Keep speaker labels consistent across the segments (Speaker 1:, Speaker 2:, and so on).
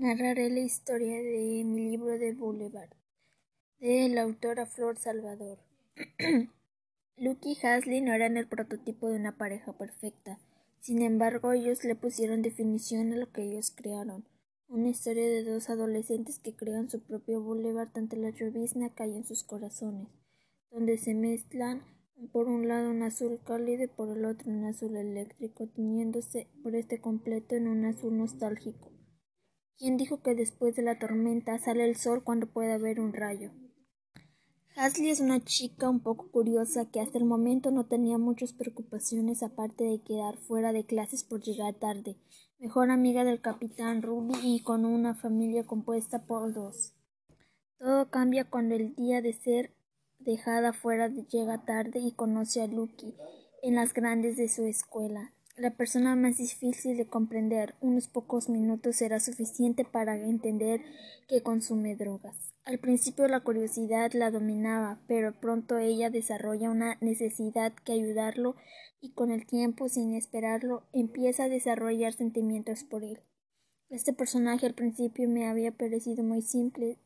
Speaker 1: Narraré la historia de mi libro de Boulevard, de la autora Flor Salvador. Luke y Hasley no eran el prototipo de una pareja perfecta. Sin embargo, ellos le pusieron definición a lo que ellos crearon. Una historia de dos adolescentes que crean su propio boulevard ante la llovizna que en sus corazones, donde se mezclan por un lado un azul cálido y por el otro un azul eléctrico, teniéndose por este completo en un azul nostálgico. ¿Quién dijo que después de la tormenta sale el sol cuando puede haber un rayo? Hasley es una chica un poco curiosa que hasta el momento no tenía muchas preocupaciones aparte de quedar fuera de clases por llegar tarde, mejor amiga del capitán Ruby y con una familia compuesta por dos. Todo cambia cuando el día de ser dejada fuera llega tarde y conoce a Lucky en las grandes de su escuela la persona más difícil de comprender. Unos pocos minutos será suficiente para entender que consume drogas. Al principio la curiosidad la dominaba, pero pronto ella desarrolla una necesidad que ayudarlo y con el tiempo, sin esperarlo, empieza a desarrollar sentimientos por él. Este personaje al principio me había parecido muy simple,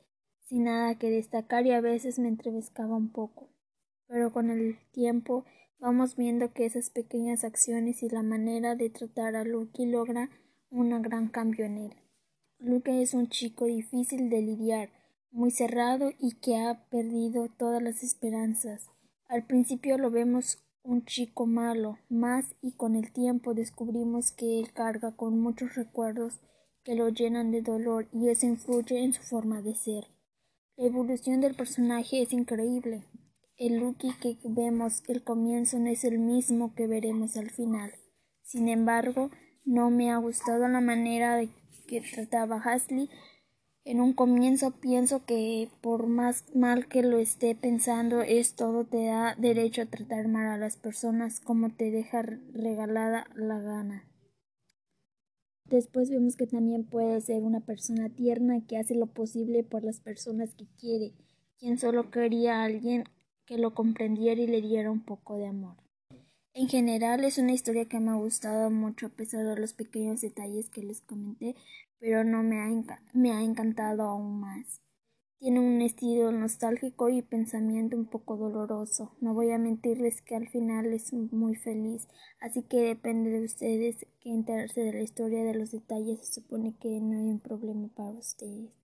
Speaker 1: sin nada que destacar y a veces me entrevescaba un poco. Pero con el tiempo Vamos viendo que esas pequeñas acciones y la manera de tratar a Luke logra un gran cambio en él. Luke es un chico difícil de lidiar, muy cerrado y que ha perdido todas las esperanzas. Al principio lo vemos un chico malo, más y con el tiempo descubrimos que él carga con muchos recuerdos que lo llenan de dolor y eso influye en su forma de ser. La evolución del personaje es increíble. El Lucky que vemos el comienzo no es el mismo que veremos al final. Sin embargo, no me ha gustado la manera de que trataba Hasley. En un comienzo pienso que por más mal que lo esté pensando es todo te da derecho a tratar mal a las personas como te deja regalada la gana. Después vemos que también puede ser una persona tierna que hace lo posible por las personas que quiere, quien solo quería a alguien que lo comprendiera y le diera un poco de amor. En general es una historia que me ha gustado mucho a pesar de los pequeños detalles que les comenté, pero no me ha, me ha encantado aún más. Tiene un estilo nostálgico y pensamiento un poco doloroso. No voy a mentirles que al final es muy feliz, así que depende de ustedes que enterarse de la historia de los detalles. Se supone que no hay un problema para ustedes.